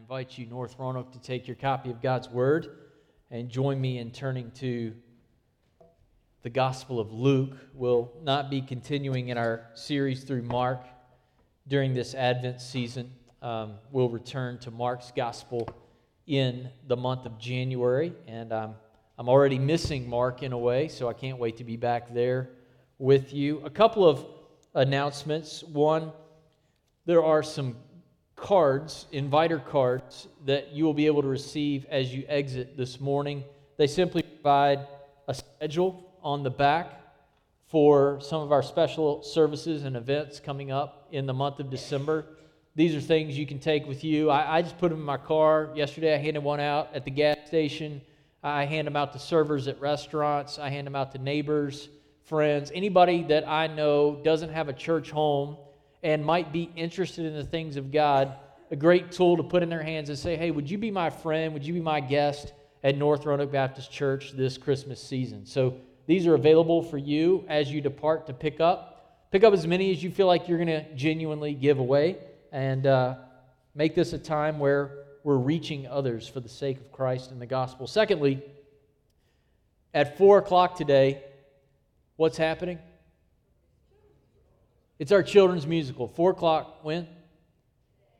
invite you, North Roanoke, to take your copy of God's Word and join me in turning to the Gospel of Luke. We'll not be continuing in our series through Mark during this Advent season. Um, we'll return to Mark's Gospel in the month of January, and um, I'm already missing Mark in a way, so I can't wait to be back there with you. A couple of announcements. One, there are some cards, inviter cards, that you will be able to receive as you exit this morning. They simply provide a schedule on the back for some of our special services and events coming up in the month of December. These are things you can take with you. I, I just put them in my car. Yesterday, I handed one out at the gas station. I hand them out to servers at restaurants. I hand them out to neighbors, friends, anybody that I know doesn't have a church home and might be interested in the things of God, a great tool to put in their hands and say, hey, would you be my friend? Would you be my guest at North Roanoke Baptist Church this Christmas season? So these are available for you as you depart to pick up. Pick up as many as you feel like you're going to genuinely give away and uh, make this a time where we're reaching others for the sake of Christ and the gospel. Secondly, at 4 o'clock today, what's happening? It's our children's musical. Four o'clock when?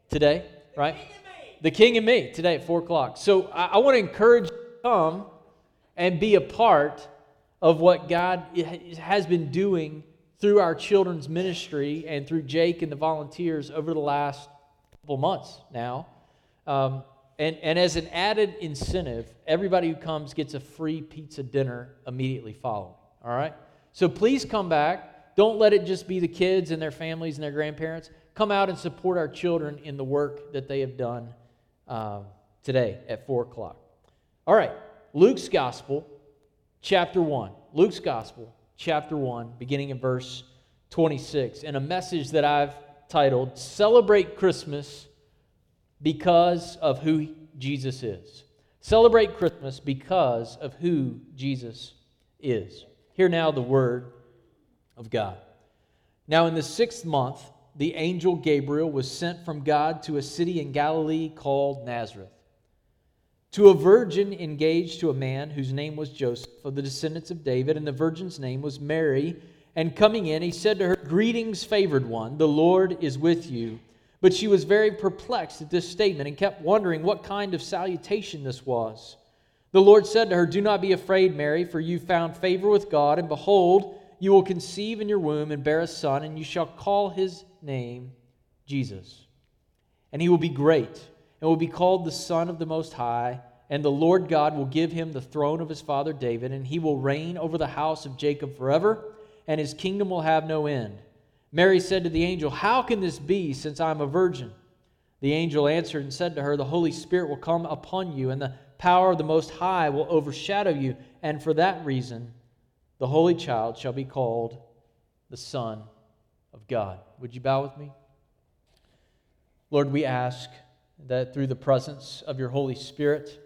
Today, right? The King and Me today at four o'clock. So I, I want to encourage you to come and be a part of what God has been doing through our children's ministry and through Jake and the volunteers over the last couple months now. Um, and, and as an added incentive, everybody who comes gets a free pizza dinner immediately following. All right? So please come back. Don't let it just be the kids and their families and their grandparents. Come out and support our children in the work that they have done uh, today at 4 o'clock. All right, Luke's Gospel, chapter 1. Luke's Gospel, chapter 1, beginning in verse 26, in a message that I've titled Celebrate Christmas because of who Jesus is. Celebrate Christmas because of who Jesus is. Hear now the word of God. Now, in the sixth month, the angel Gabriel was sent from God to a city in Galilee called Nazareth, to a virgin engaged to a man whose name was Joseph, of the descendants of David, and the virgin's name was Mary. And coming in, he said to her, Greetings, favored one, the Lord is with you. But she was very perplexed at this statement and kept wondering what kind of salutation this was. The Lord said to her, Do not be afraid, Mary, for you found favor with God, and behold, you will conceive in your womb and bear a son, and you shall call his name Jesus. And he will be great, and will be called the Son of the Most High. And the Lord God will give him the throne of his father David, and he will reign over the house of Jacob forever, and his kingdom will have no end. Mary said to the angel, How can this be, since I am a virgin? The angel answered and said to her, The Holy Spirit will come upon you, and the power of the Most High will overshadow you, and for that reason, the Holy Child shall be called the Son of God. Would you bow with me? Lord, we ask that through the presence of your Holy Spirit,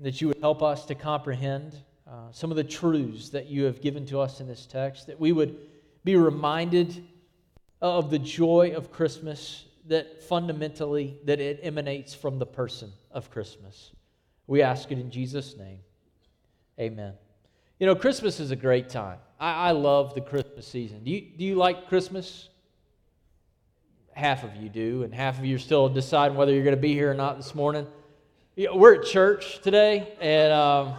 that you would help us to comprehend uh, some of the truths that you have given to us in this text, that we would be reminded of the joy of Christmas, that fundamentally that it emanates from the person of Christmas. We ask it in Jesus' name. Amen. You know, Christmas is a great time. I, I love the Christmas season. Do you, do you like Christmas? Half of you do, and half of you are still deciding whether you're going to be here or not this morning. We're at church today, and um,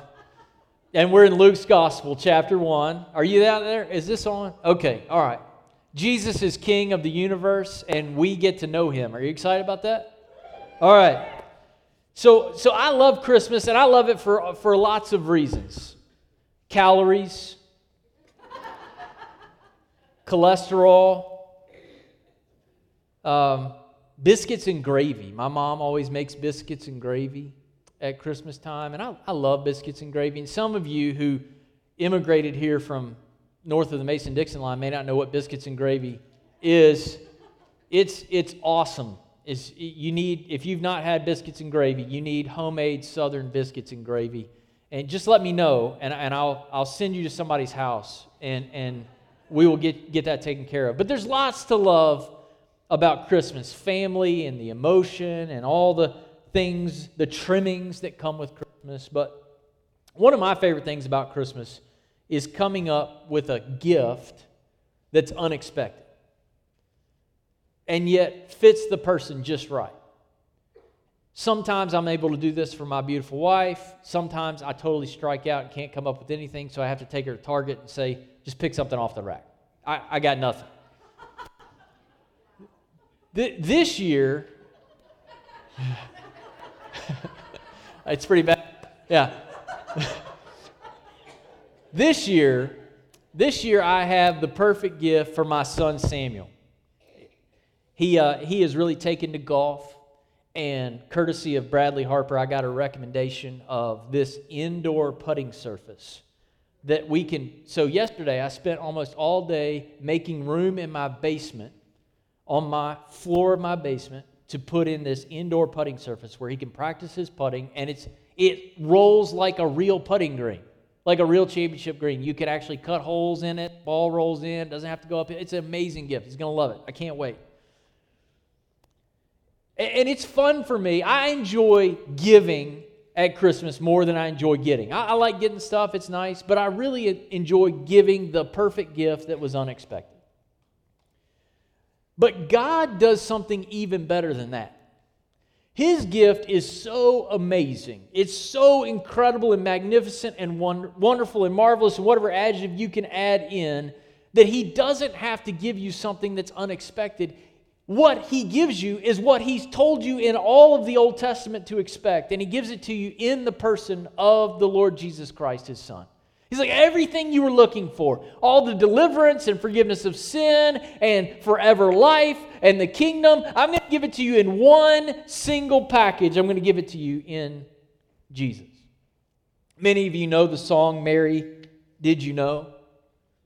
and we're in Luke's Gospel, chapter one. Are you out there? Is this on? Okay, all right. Jesus is King of the universe, and we get to know Him. Are you excited about that? All right. So, so I love Christmas, and I love it for for lots of reasons calories, cholesterol, um, biscuits and gravy. My mom always makes biscuits and gravy at Christmas time, and I, I love biscuits and gravy. And some of you who immigrated here from north of the Mason Dixon line may not know what biscuits and gravy is. It's, it's awesome. It's, you need, if you've not had biscuits and gravy, you need homemade southern biscuits and gravy and just let me know, and, and I'll, I'll send you to somebody's house, and, and we will get, get that taken care of. But there's lots to love about Christmas family and the emotion and all the things, the trimmings that come with Christmas, but one of my favorite things about Christmas is coming up with a gift that's unexpected and yet fits the person just right. Sometimes I'm able to do this for my beautiful wife. Sometimes I totally strike out and can't come up with anything, so I have to take her to Target and say, just pick something off the rack. I, I got nothing. this year, it's pretty bad. Yeah. this year, this year I have the perfect gift for my son Samuel. He, uh, he has really taken to golf, and courtesy of Bradley Harper, I got a recommendation of this indoor putting surface that we can. So, yesterday I spent almost all day making room in my basement, on my floor of my basement, to put in this indoor putting surface where he can practice his putting, and it's, it rolls like a real putting green like a real championship green. You could actually cut holes in it, ball rolls in, doesn't have to go up. It's an amazing gift. He's going to love it. I can't wait. And it's fun for me. I enjoy giving at Christmas more than I enjoy getting. I, I, like getting stuff, it's nice, but I really enjoy giving the perfect gift that was unexpected. But God does something even better than that. His gift is so amazing. It's so incredible and magnificent and wonderful and marvelous, and whatever adjective you can add in, that He doesn't have to give you something that's unexpected what he gives you is what he's told you in all of the Old Testament to expect, and he gives it to you in the person of the Lord Jesus Christ, his son. He's like, everything you were looking for, all the deliverance and forgiveness of sin and forever life and the kingdom, I'm going to give it to you in one single package. I'm going to give it to you in Jesus. Many of you know the song, Mary, Did You Know?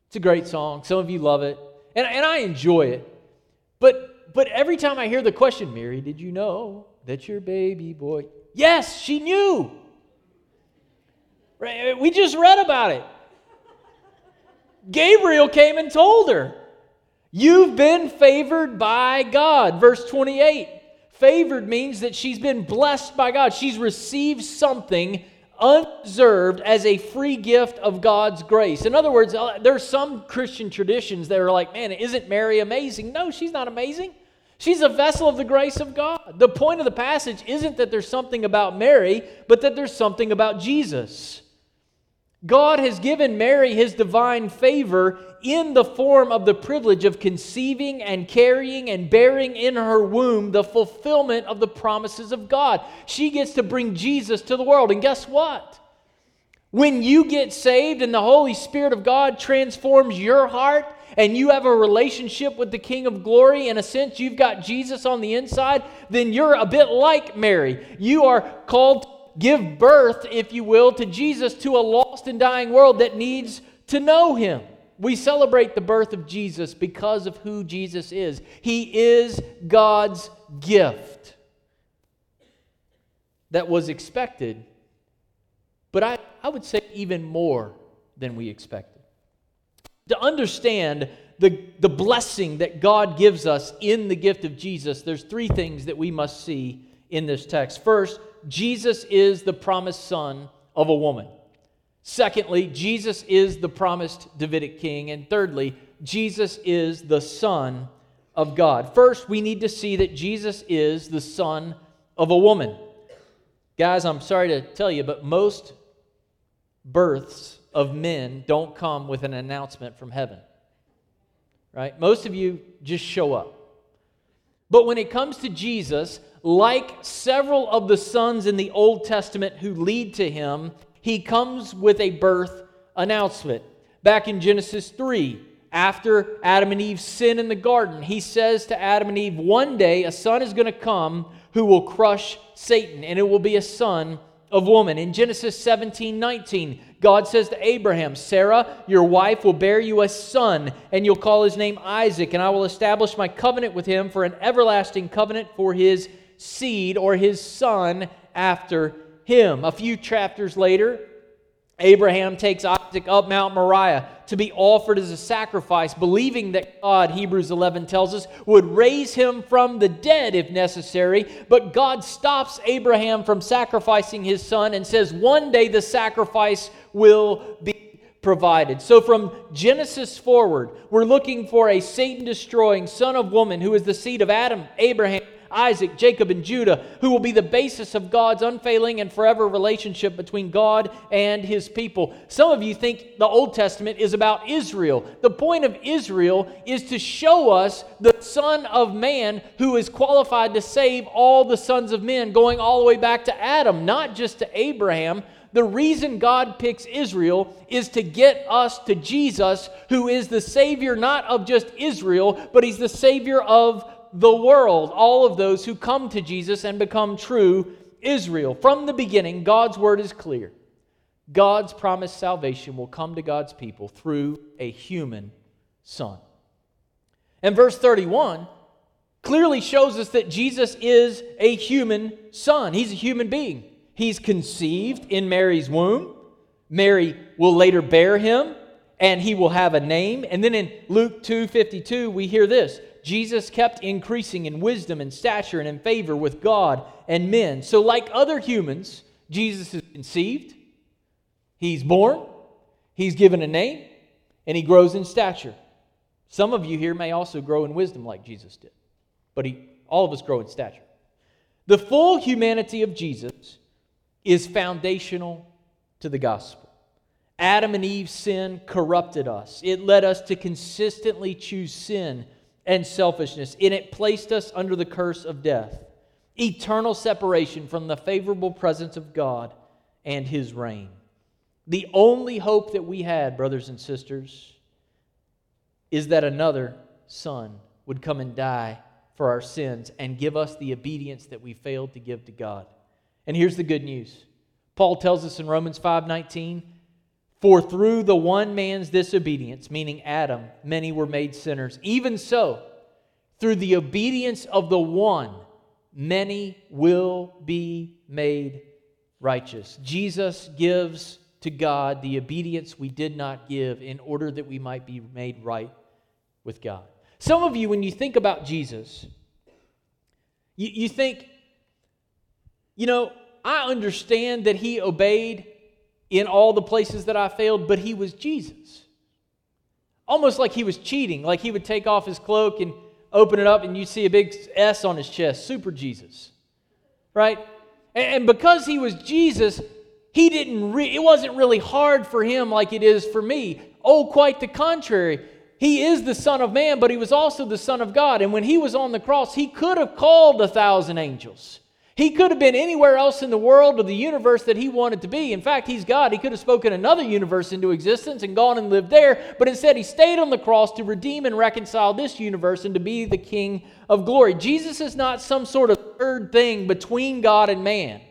It's a great song. Some of you love it, and, and I enjoy it. But but every time I hear the question, Mary, did you know that your baby boy? Yes, she knew. Right? We just read about it. Gabriel came and told her, You've been favored by God. Verse 28. Favored means that she's been blessed by God. She's received something undeserved as a free gift of God's grace. In other words, uh, there's some Christian traditions that are like, man, isn't Mary amazing? No, she's not amazing. She's a vessel of the grace of God. The point of the passage isn't that there's something about Mary, but that there's something about Jesus. God has given Mary his divine favor in the form of the privilege of conceiving and carrying and bearing in her womb the fulfillment of the promises of God. She gets to bring Jesus to the world. And guess what? When you get saved and the Holy Spirit of God transforms your heart and you have a relationship with the King of Glory, in a sense, you've got Jesus on the inside, then you're a bit like Mary. You are called to give birth, if you will, to Jesus to a lost and dying world that needs to know him. We celebrate the birth of Jesus because of who Jesus is. He is God's gift that was expected, but I, I would say even more than we expected. To understand the, the blessing that God gives us in the gift of Jesus, there's three things that we must see in this text. First, Jesus is the promised son of a woman. Secondly, Jesus is the promised Davidic king. And thirdly, Jesus is the Son of God. First, we need to see that Jesus is the Son of a woman. Guys, I'm sorry to tell you, but most births of men don't come with an announcement from heaven. Right? Most of you just show up. But when it comes to Jesus, like several of the sons in the Old Testament who lead to him, he comes with a birth announcement. Back in Genesis 3, after Adam and Eve sin in the garden, he says to Adam and Eve, One day a son is going to come who will crush Satan, and it will be a son of woman. In Genesis 17 19, God says to Abraham, Sarah, your wife, will bear you a son, and you'll call his name Isaac, and I will establish my covenant with him for an everlasting covenant for his seed or his son after him. A few chapters later, Abraham takes Isaac up Mount Moriah to be offered as a sacrifice, believing that God, Hebrews 11 tells us, would raise him from the dead if necessary. But God stops Abraham from sacrificing his son and says, One day the sacrifice will be provided. So from Genesis forward, we're looking for a Satan destroying son of woman who is the seed of Adam, Abraham, Isaac, Jacob, and Judah, who will be the basis of God's unfailing and forever relationship between God and his people. Some of you think the Old Testament is about Israel. The point of Israel is to show us the Son of Man who is qualified to save all the sons of men, going all the way back to Adam, not just to Abraham. The reason God picks Israel is to get us to Jesus, who is the Savior not of just Israel, but He's the Savior of the world, all of those who come to Jesus and become true Israel. From the beginning, God's word is clear. God's promised salvation will come to God's people through a human son. And verse 31 clearly shows us that Jesus is a human son. He's a human being. He's conceived in Mary's womb. Mary will later bear him and he will have a name. And then in Luke 2:52 we hear this. Jesus kept increasing in wisdom and stature and in favor with God and men. So, like other humans, Jesus is conceived, he's born, he's given a name, and he grows in stature. Some of you here may also grow in wisdom like Jesus did, but he, all of us grow in stature. The full humanity of Jesus is foundational to the gospel. Adam and Eve's sin corrupted us. It led us to consistently choose sin and selfishness, and it placed us under the curse of death, eternal separation from the favorable presence of God and His reign. The only hope that we had, brothers and sisters, is that another son would come and die for our sins and give us the obedience that we failed to give to God. And here's the good news. Paul tells us in Romans 5:19, for through the one man's disobedience, meaning Adam, many were made sinners. Even so, through the obedience of the one, many will be made righteous. Jesus gives to God the obedience we did not give in order that we might be made right with God. Some of you, when you think about Jesus, you, you think, you know, I understand that he obeyed in all the places that I failed, but he was Jesus. Almost like he was cheating, like he would take off his cloak and open it up and you'd see a big S on his chest, super Jesus. Right? And because he was Jesus, he didn't re- it wasn't really hard for him like it is for me. Oh, quite the contrary. He is the Son of Man, but he was also the Son of God. And when he was on the cross, he could have called a thousand angels. He could have been anywhere else in the world or the universe that he wanted to be. In fact, he's God. He could have spoken another universe into existence and gone and lived there, but instead he stayed on the cross to redeem and reconcile this universe and to be the King of glory. Jesus is not some sort of third thing between God and man.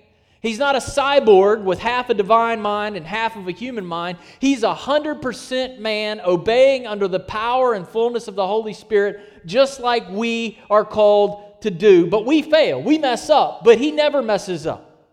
He's not a cyborg with half a divine mind and half of a human mind. He's a 100% man obeying under the power and fullness of the Holy Spirit, just like we are called to do, but we fail. We mess up, but he never messes up.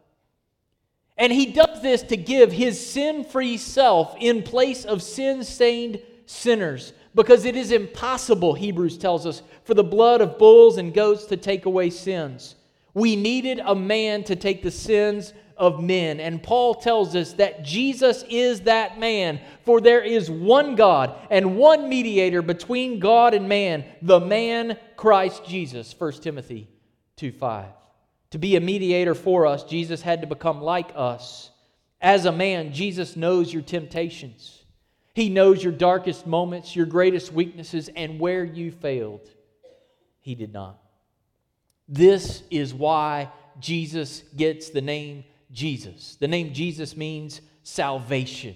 And he does this to give his sin free self in place of sin stained sinners because it is impossible, Hebrews tells us, for the blood of bulls and goats to take away sins. We needed a man to take the sins of men. And Paul tells us that Jesus is that man, for there is one God and one mediator between God and man, the man Christ Jesus. 1 Timothy 2 5. To be a mediator for us, Jesus had to become like us. As a man, Jesus knows your temptations. He knows your darkest moments, your greatest weaknesses, and where you failed. He did not. This is why Jesus gets the name Jesus. The name Jesus means salvation.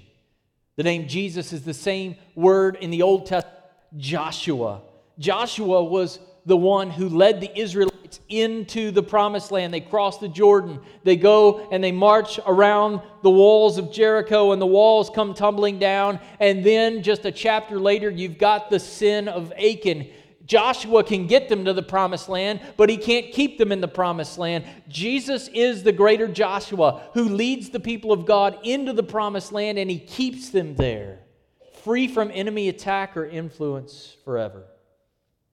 The name Jesus is the same word in the Old Testament, Joshua. Joshua was the one who led the Israelites into the promised land. They cross the Jordan. They go and they march around the walls of Jericho, and the walls come tumbling down. And then, just a chapter later, you've got the sin of Achan Joshua can get them to the promised land, but he can't keep them in the promised land. Jesus is the greater Joshua who leads the people of God into the promised land and he keeps them there free from enemy attack or influence forever.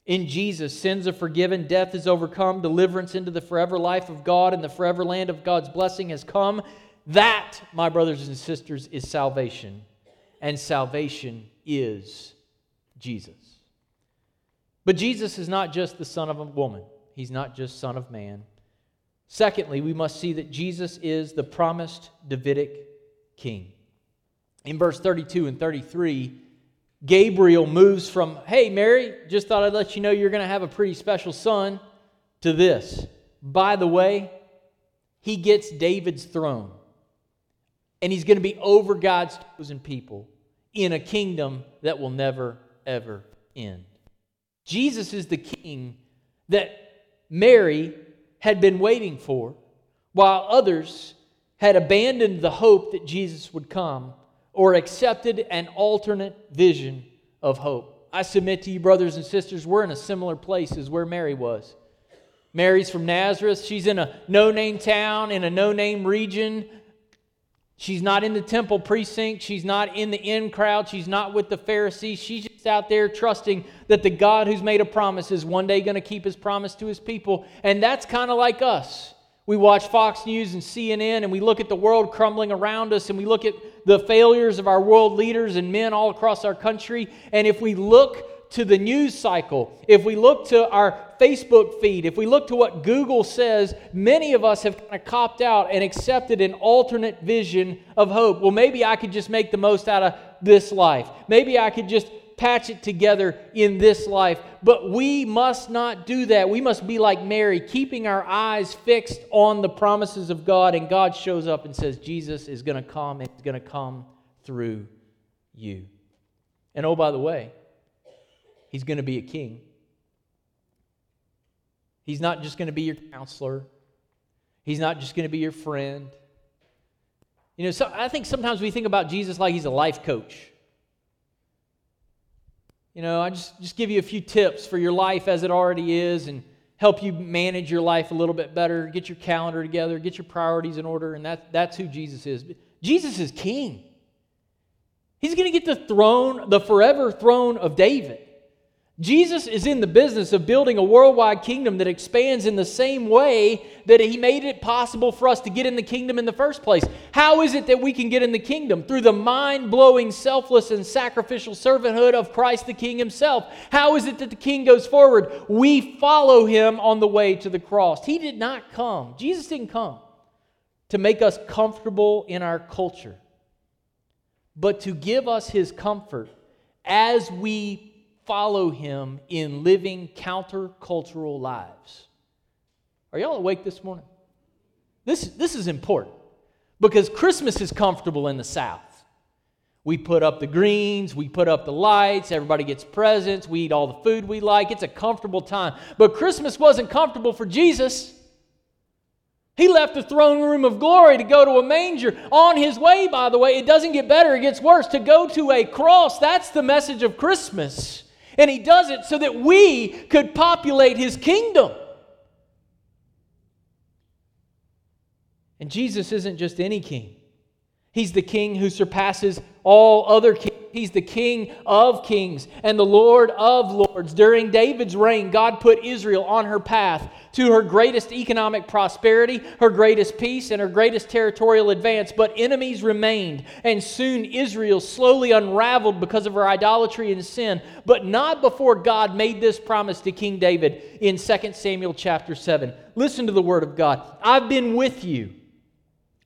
In Jesus, sins are forgiven, death is overcome, deliverance into the forever life of God and the forever land of God's blessing has come. That, my brothers and sisters, is salvation. And salvation is Jesus. But Jesus is not just the Son of a woman, He's not just Son of man. Secondly, we must see that Jesus is the promised Davidic king. In verse 32 and 33, Gabriel moves from, hey, Mary, just thought I'd let you know you're going to have a pretty special son, to this. By the way, he gets David's throne, and he's going to be over God's chosen people in a kingdom that will never, ever end. Jesus is the king that Mary had been waiting for, while others had abandoned the hope that Jesus would come or accepted an alternate vision of hope. I submit to you, brothers and sisters, we're in a similar place as where Mary was. Mary's from Nazareth. She's in a no name town, in a no name region. She's not in the temple precinct. She's not in the in crowd. She's not with the Pharisees. She's just out there trusting that the God who's made a promise is one day going to keep his promise to his people. And that's kind of like us. We watch Fox News and CNN and we look at the world crumbling around us and we look at the failures of our world leaders and men all across our country. And if we look to the news cycle, if we look to our Facebook feed, if we look to what Google says, many of us have kind of copped out and accepted an alternate vision of hope. Well, maybe I could just make the most out of this life. Maybe I could just patch it together in this life. But we must not do that. We must be like Mary, keeping our eyes fixed on the promises of God. And God shows up and says, Jesus is going to come and he's going to come through you. And oh, by the way, he's going to be a king. He's not just going to be your counselor. He's not just going to be your friend. You know, so I think sometimes we think about Jesus like he's a life coach. You know, I just, just give you a few tips for your life as it already is and help you manage your life a little bit better, get your calendar together, get your priorities in order, and that, that's who Jesus is. Jesus is king. He's going to get the throne, the forever throne of David. Jesus is in the business of building a worldwide kingdom that expands in the same way that he made it possible for us to get in the kingdom in the first place. How is it that we can get in the kingdom? Through the mind blowing, selfless, and sacrificial servanthood of Christ the King himself. How is it that the king goes forward? We follow him on the way to the cross. He did not come, Jesus didn't come to make us comfortable in our culture, but to give us his comfort as we follow him in living countercultural lives. Are y'all awake this morning? This, this is important because Christmas is comfortable in the South. We put up the greens, we put up the lights, everybody gets presents, we eat all the food we like. It's a comfortable time. But Christmas wasn't comfortable for Jesus. He left the throne room of glory to go to a manger. On his way, by the way, it doesn't get better, it gets worse. To go to a cross, that's the message of Christmas. And he does it so that we could populate his kingdom. And Jesus isn't just any king, he's the king who surpasses all other kings. He's the King of kings and the Lord of lords. During David's reign, God put Israel on her path to her greatest economic prosperity, her greatest peace, and her greatest territorial advance. But enemies remained, and soon Israel slowly unraveled because of her idolatry and sin. But not before God made this promise to King David in 2 Samuel chapter 7. Listen to the word of God I've been with you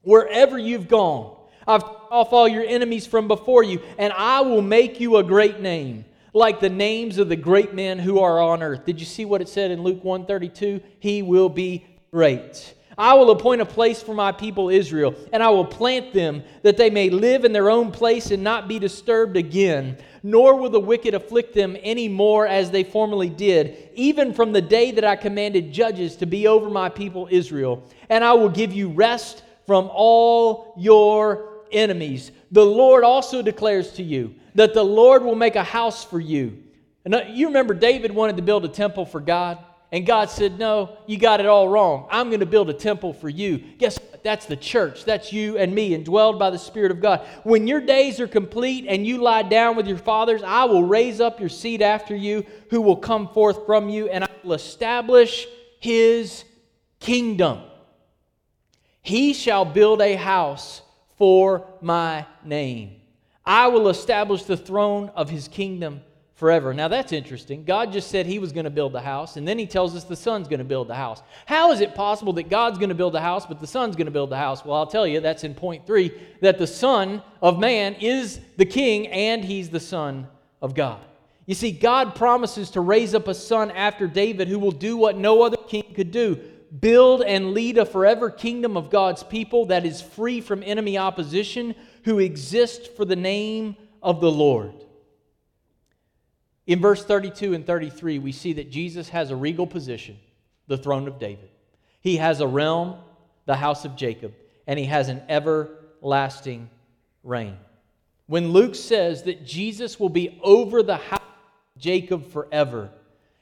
wherever you've gone. I've off all your enemies from before you, and I will make you a great name, like the names of the great men who are on earth. Did you see what it said in Luke 132? He will be great. I will appoint a place for my people Israel, and I will plant them that they may live in their own place and not be disturbed again. Nor will the wicked afflict them any more as they formerly did, even from the day that I commanded judges to be over my people Israel. And I will give you rest from all your enemies. The Lord also declares to you that the Lord will make a house for you. And uh, you remember David wanted to build a temple for God. And God said, No, you got it all wrong. I'm going to build a temple for you. Guess what? That's the church. That's you and me, and dwelled by the Spirit of God. When your days are complete and you lie down with your fathers, I will raise up your seed after you, who will come forth from you, and I will establish his kingdom. He shall build a house for my name. I will establish the throne of his kingdom forever. Now that's interesting. God just said he was going to build the house, and then he tells us the son's going to build the house. How is it possible that God's going to build the house, but the son's going to build the house? Well, I'll tell you, that's in point three that the Son of Man is the king and he's the Son of God. You see, God promises to raise up a son after David who will do what no other king could do build and lead a forever kingdom of God's people that is free from enemy opposition, who exist for the name of the Lord. In verse 32 and 33, we see that Jesus has a regal position, the throne of David. He has a realm, the house of Jacob, and he has an everlasting reign. When Luke says that Jesus will be over the house of Jacob forever,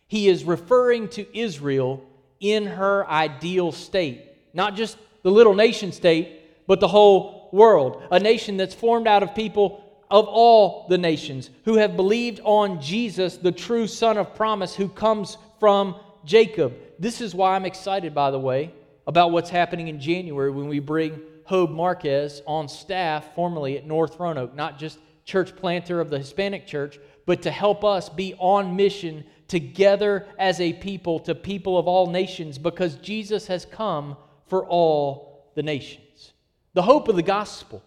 he is referring to Israel in her ideal state. Not just the little nation state, but the whole world. A nation that's formed out of people of all the nations who have believed on Jesus, the true Son of promise, who comes from Jacob. This is why I'm excited, by the way, about what's happening in January when we bring Hobe Marquez on staff formerly at North Roanoke, not just church planter of the Hispanic church, but to help us be on mission together as a people to people of all nations because Jesus has come for all the nations. The hope of the gospel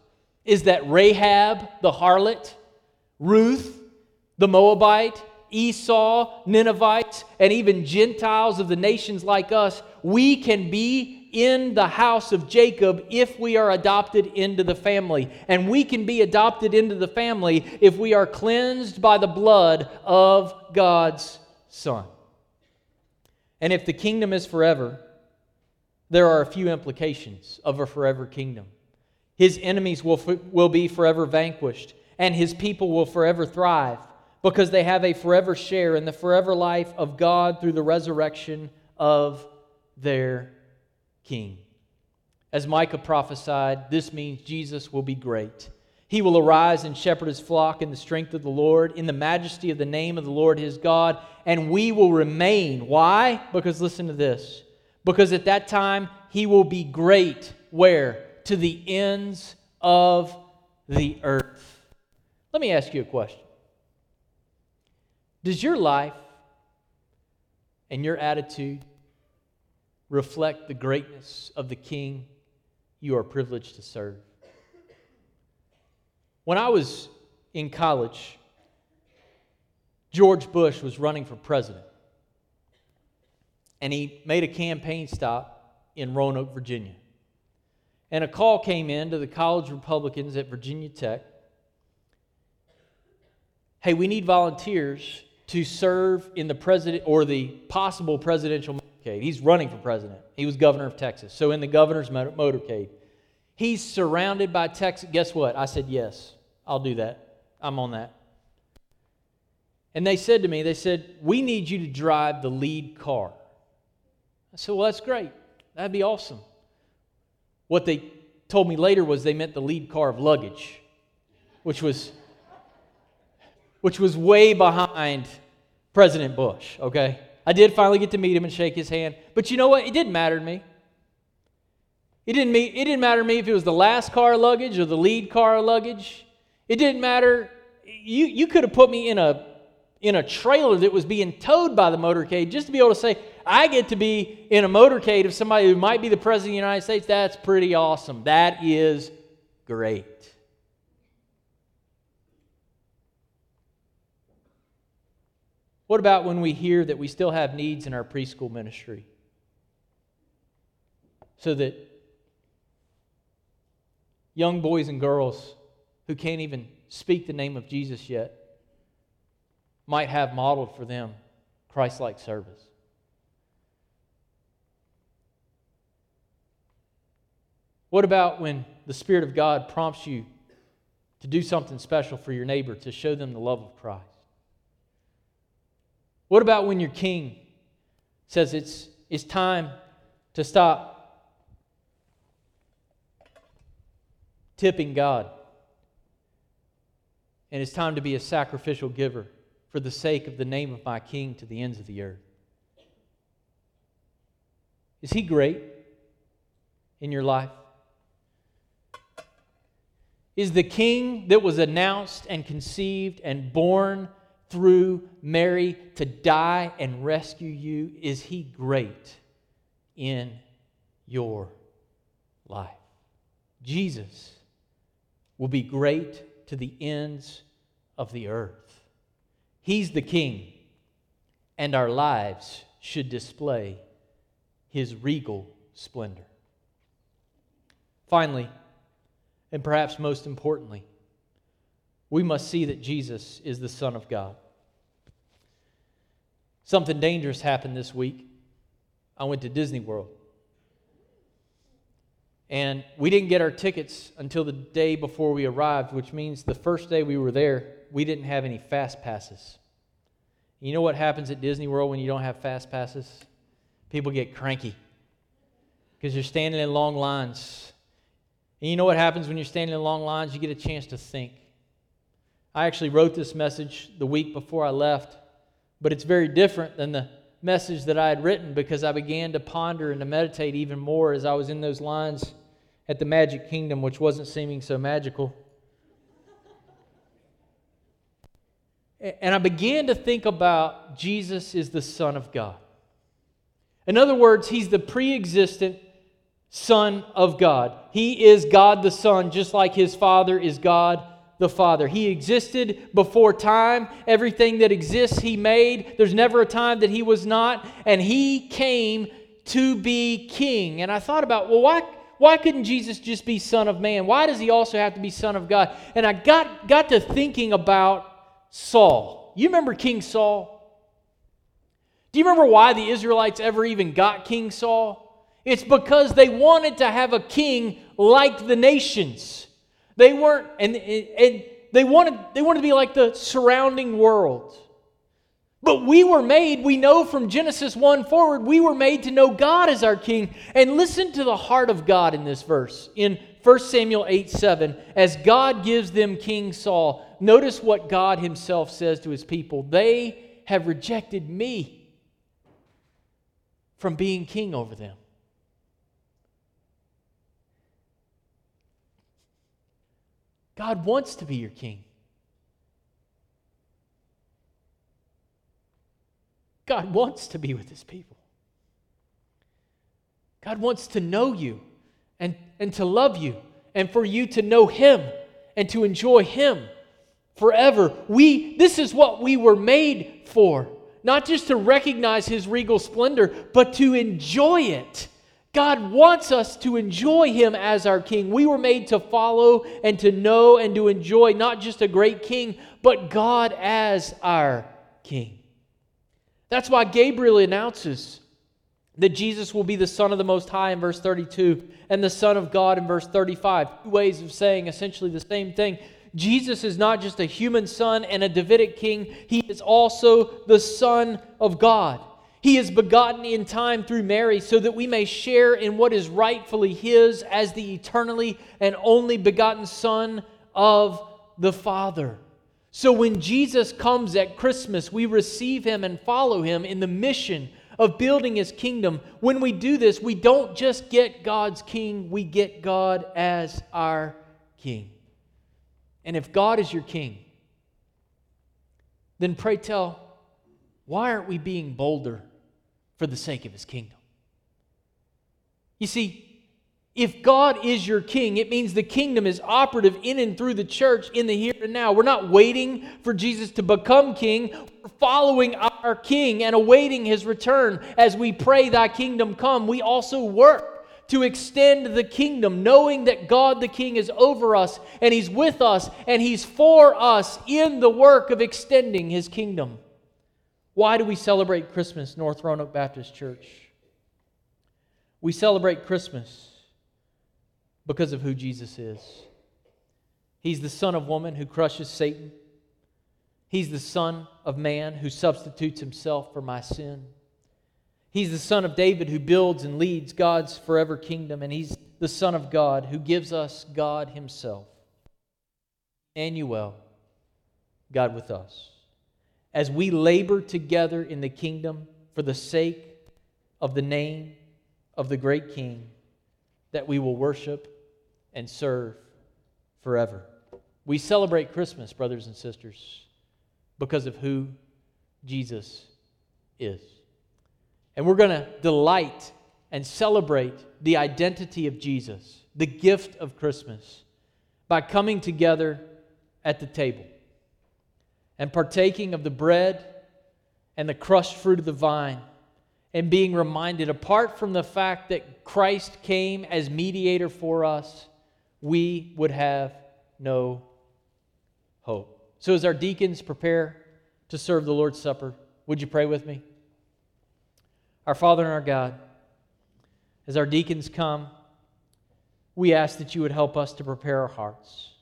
is that Rahab, the harlot, Ruth, the Moabite, Esau, Ninevites, and even Gentiles of the nations like us, we can be in the house of Jacob if we are adopted into the family. And we can be adopted into the family if we are cleansed by the blood of God's Son. And if the kingdom is forever, there are a few implications of a forever kingdom. His enemies will, will be forever vanquished, and his people will forever thrive because they have a forever share in the forever life of God through the resurrection of their King. As Micah prophesied, this means Jesus will be great. He will arise and shepherd his flock in the strength of the Lord, in the majesty of the name of the Lord his God, and we will remain. Why? Because listen to this. Because at that time he will be great. Where? To the ends of the earth. Let me ask you a question Does your life and your attitude reflect the greatness of the King you are privileged to serve? When I was in college, George Bush was running for president. And he made a campaign stop in Roanoke, Virginia. And a call came in to the college Republicans at Virginia Tech. Hey, we need volunteers to serve in the president or the possible presidential motorcade. He's running for president. He was governor of Texas. So in the governor's motorcade, he's surrounded by Texas. Guess what? I said yes. I'll do that. I'm on that. And they said to me, they said, We need you to drive the lead car. I said, Well, that's great. That'd be awesome. What they told me later was they meant the lead car of luggage, which was which was way behind President Bush, okay? I did finally get to meet him and shake his hand. But you know what? It didn't matter to me. It didn't, mean, it didn't matter to me if it was the last car luggage or the lead car luggage. It didn't matter. You, you could have put me in a, in a trailer that was being towed by the motorcade just to be able to say, I get to be in a motorcade of somebody who might be the President of the United States. That's pretty awesome. That is great. What about when we hear that we still have needs in our preschool ministry? So that young boys and girls who can't even speak the name of Jesus yet might have modeled for them Christ like service. What about when the Spirit of God prompts you to do something special for your neighbor to show them the love of Christ? What about when your king says it's, it's time to stop tipping God. And it's time to be a sacrificial giver for the sake of the name of my King to the ends of the earth. Is he great in your life? Is the king that was announced and conceived and born through Mary to die and rescue you, is he great in your life? Jesus will be great to the ends of the earth. He's the king, and our lives should display his regal splendor. Finally, and perhaps most importantly, we must see that Jesus is the Son of God. Something dangerous happened this week. I went to Disney World. And we didn't get our tickets until the day before we arrived, which means the first day we were there, we didn't have any fast passes. You know what happens at Disney World when you don't have fast passes? People get cranky because you're standing in long lines. And you know what happens when you're standing in long lines? You get a chance to think. I actually wrote this message the week before I left, but it's very different than the message that I had written because I began to ponder and to meditate even more as I was in those lines at the Magic Kingdom, which wasn't seeming so magical. And I began to think about Jesus is the Son of God. In other words, He's the pre existent Son of God. He is God the Son, just like His Father is God the Father. He existed before time. Everything that exists, He made. There's never a time that He was not. And He came to be King. And I thought about, well, why, why couldn't Jesus just be Son of Man? Why does He also have to be Son of God? And I got, got to thinking about Saul. You remember King Saul? Do you remember why the Israelites ever even got King Saul? It's because they wanted to have a king like the nations. They weren't, and, and they wanted, they wanted to be like the surrounding world. But we were made, we know from Genesis 1 forward, we were made to know God as our king. And listen to the heart of God in this verse. In 1 Samuel 8 7, as God gives them King Saul, notice what God himself says to his people They have rejected me from being king over them. God wants to be your king. God wants to be with his people. God wants to know you and, and to love you and for you to know him and to enjoy him forever. We this is what we were made for. Not just to recognize his regal splendor, but to enjoy it God wants us to enjoy Him as our King. We were made to follow and to know and to enjoy not just a great King, but God as our King. That's why Gabriel announces that Jesus will be the Son of the Most High in verse 32 and the Son of God in verse 35. Two ways of saying essentially the same thing. Jesus is not just a human son and a Davidic king, he is also the Son of God. He is begotten in time through Mary so that we may share in what is rightfully His as the eternally and only begotten Son of the Father. So when Jesus comes at Christmas, we receive Him and follow Him in the mission of building His kingdom. When we do this, we don't just get God's King, we get God as our King. And if God is your King, then pray tell, why aren't we being bolder for the sake of his kingdom? You see, if God is your king, it means the kingdom is operative in and through the church in the here and now. We're not waiting for Jesus to become king. We're following our king and awaiting his return. As we pray, Thy kingdom come, we also work to extend the kingdom, knowing that God the King is over us and He's with us and He's for us in the work of extending His kingdom. Why do we celebrate Christmas, North Roanoke Baptist Church? We celebrate Christmas because of who Jesus is. He's the Son of woman who crushes Satan. He's the Son of man who substitutes himself for my sin. He's the son of David who builds and leads God's forever kingdom, and he's the Son of God who gives us God Himself. Emmanuel, God with us. As we labor together in the kingdom for the sake of the name of the great King that we will worship and serve forever. We celebrate Christmas, brothers and sisters, because of who Jesus is. And we're going to delight and celebrate the identity of Jesus, the gift of Christmas, by coming together at the table and partaking of the bread and the crushed fruit of the vine and being reminded, apart from the fact that Christ came as mediator for us, we would have no hope. So, as our deacons prepare to serve the Lord's Supper, would you pray with me? Our Father and our God, as our deacons come, we ask that you would help us to prepare our hearts.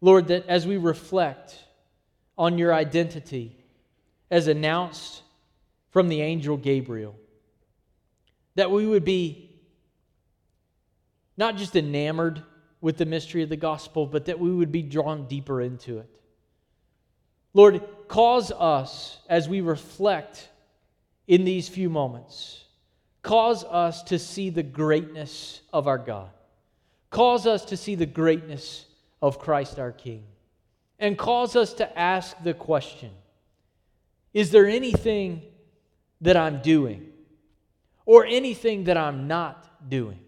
Lord, that as we reflect on your identity as announced from the angel Gabriel, that we would be not just enamored with the mystery of the gospel, but that we would be drawn deeper into it. Lord, cause us as we reflect in these few moments, cause us to see the greatness of our God. Cause us to see the greatness of Christ our King. And cause us to ask the question Is there anything that I'm doing or anything that I'm not doing?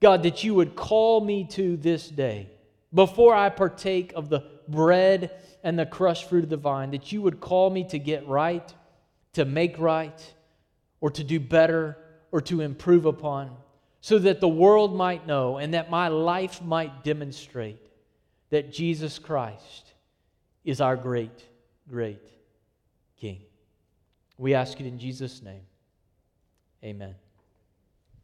God, that you would call me to this day before I partake of the bread and the crushed fruit of the vine, that you would call me to get right, to make right, or to do better, or to improve upon so that the world might know and that my life might demonstrate that Jesus Christ is our great, great King. We ask it in Jesus' name. Amen.